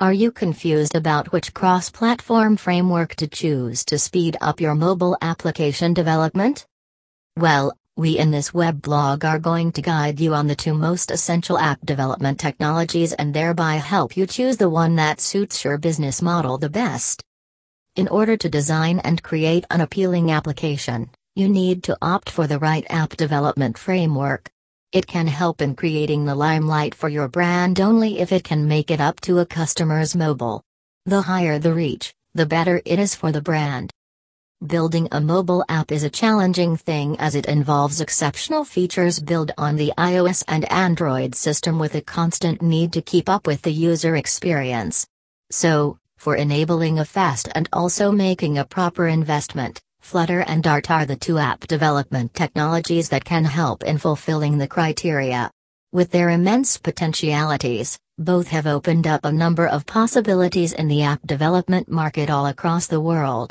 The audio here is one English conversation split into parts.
Are you confused about which cross platform framework to choose to speed up your mobile application development? Well, we in this web blog are going to guide you on the two most essential app development technologies and thereby help you choose the one that suits your business model the best. In order to design and create an appealing application, you need to opt for the right app development framework. It can help in creating the limelight for your brand only if it can make it up to a customer's mobile. The higher the reach, the better it is for the brand. Building a mobile app is a challenging thing as it involves exceptional features built on the iOS and Android system with a constant need to keep up with the user experience. So, for enabling a fast and also making a proper investment, Flutter and Dart are the two app development technologies that can help in fulfilling the criteria. With their immense potentialities, both have opened up a number of possibilities in the app development market all across the world.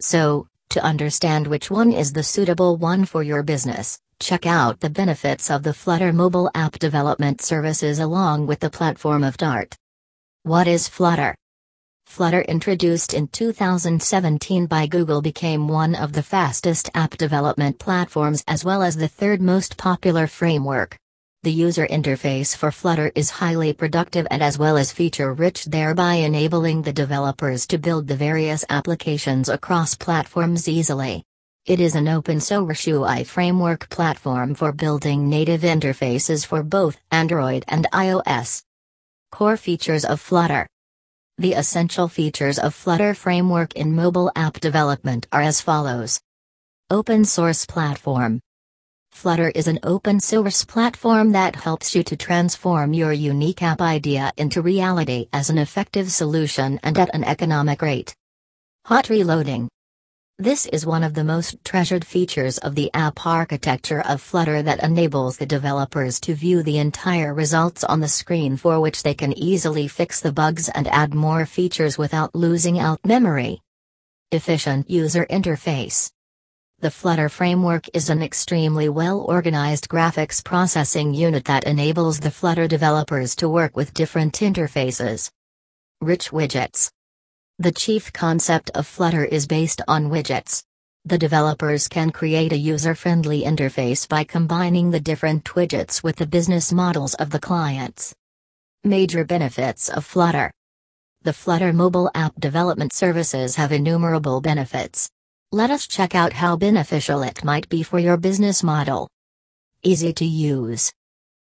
So, to understand which one is the suitable one for your business, check out the benefits of the Flutter mobile app development services along with the platform of Dart. What is Flutter? Flutter introduced in 2017 by Google became one of the fastest app development platforms as well as the third most popular framework. The user interface for Flutter is highly productive and as well as feature rich, thereby enabling the developers to build the various applications across platforms easily. It is an open source UI framework platform for building native interfaces for both Android and iOS. Core features of Flutter the essential features of Flutter framework in mobile app development are as follows. Open source platform. Flutter is an open source platform that helps you to transform your unique app idea into reality as an effective solution and at an economic rate. Hot reloading. This is one of the most treasured features of the app architecture of Flutter that enables the developers to view the entire results on the screen for which they can easily fix the bugs and add more features without losing out memory. Efficient user interface. The Flutter framework is an extremely well organized graphics processing unit that enables the Flutter developers to work with different interfaces. Rich widgets. The chief concept of Flutter is based on widgets. The developers can create a user-friendly interface by combining the different widgets with the business models of the clients. Major benefits of Flutter The Flutter mobile app development services have innumerable benefits. Let us check out how beneficial it might be for your business model. Easy to use.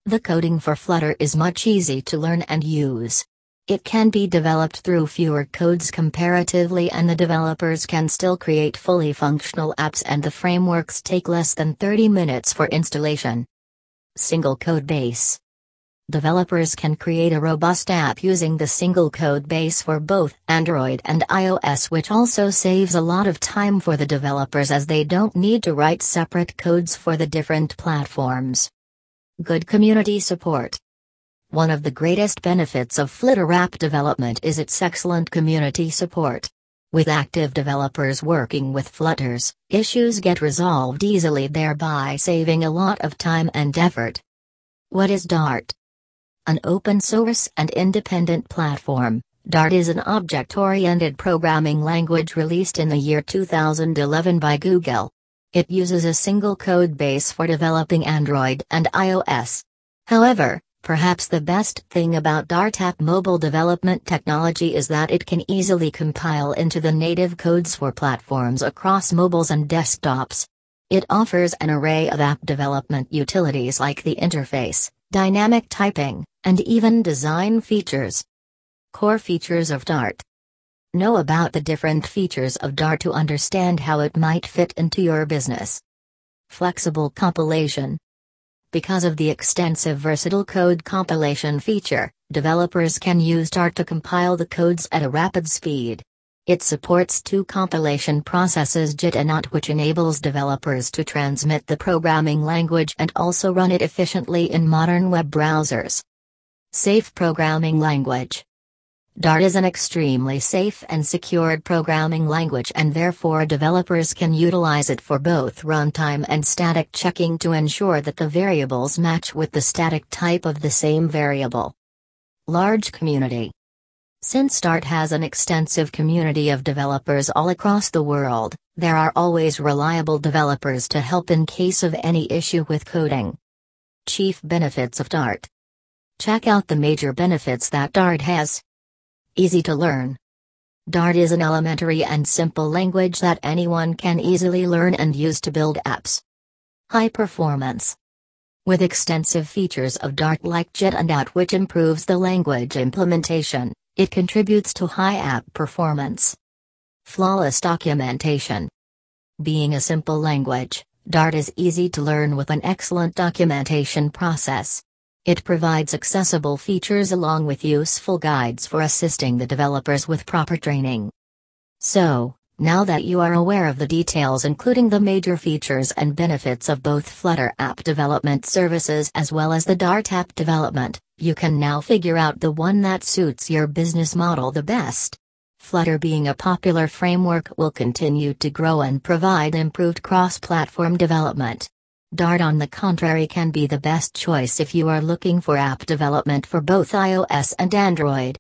The coding for Flutter is much easy to learn and use. It can be developed through fewer codes comparatively, and the developers can still create fully functional apps, and the frameworks take less than 30 minutes for installation. Single code base Developers can create a robust app using the single code base for both Android and iOS, which also saves a lot of time for the developers as they don't need to write separate codes for the different platforms. Good community support. One of the greatest benefits of Flutter app development is its excellent community support. With active developers working with Flutters, issues get resolved easily, thereby saving a lot of time and effort. What is Dart? An open source and independent platform, Dart is an object oriented programming language released in the year 2011 by Google. It uses a single code base for developing Android and iOS. However, Perhaps the best thing about Dart app mobile development technology is that it can easily compile into the native codes for platforms across mobiles and desktops. It offers an array of app development utilities like the interface, dynamic typing, and even design features. Core features of Dart Know about the different features of Dart to understand how it might fit into your business. Flexible compilation because of the extensive versatile code compilation feature, developers can use Dart to compile the codes at a rapid speed. It supports two compilation processes JIT and AOT which enables developers to transmit the programming language and also run it efficiently in modern web browsers. Safe Programming Language Dart is an extremely safe and secured programming language and therefore developers can utilize it for both runtime and static checking to ensure that the variables match with the static type of the same variable. Large community Since Dart has an extensive community of developers all across the world, there are always reliable developers to help in case of any issue with coding. Chief benefits of Dart Check out the major benefits that Dart has. Easy to learn. Dart is an elementary and simple language that anyone can easily learn and use to build apps. High performance. With extensive features of Dart like JIT and AOT which improves the language implementation, it contributes to high app performance. Flawless documentation. Being a simple language, Dart is easy to learn with an excellent documentation process. It provides accessible features along with useful guides for assisting the developers with proper training. So, now that you are aware of the details including the major features and benefits of both Flutter app development services as well as the Dart app development, you can now figure out the one that suits your business model the best. Flutter being a popular framework will continue to grow and provide improved cross-platform development. Dart on the contrary can be the best choice if you are looking for app development for both iOS and Android.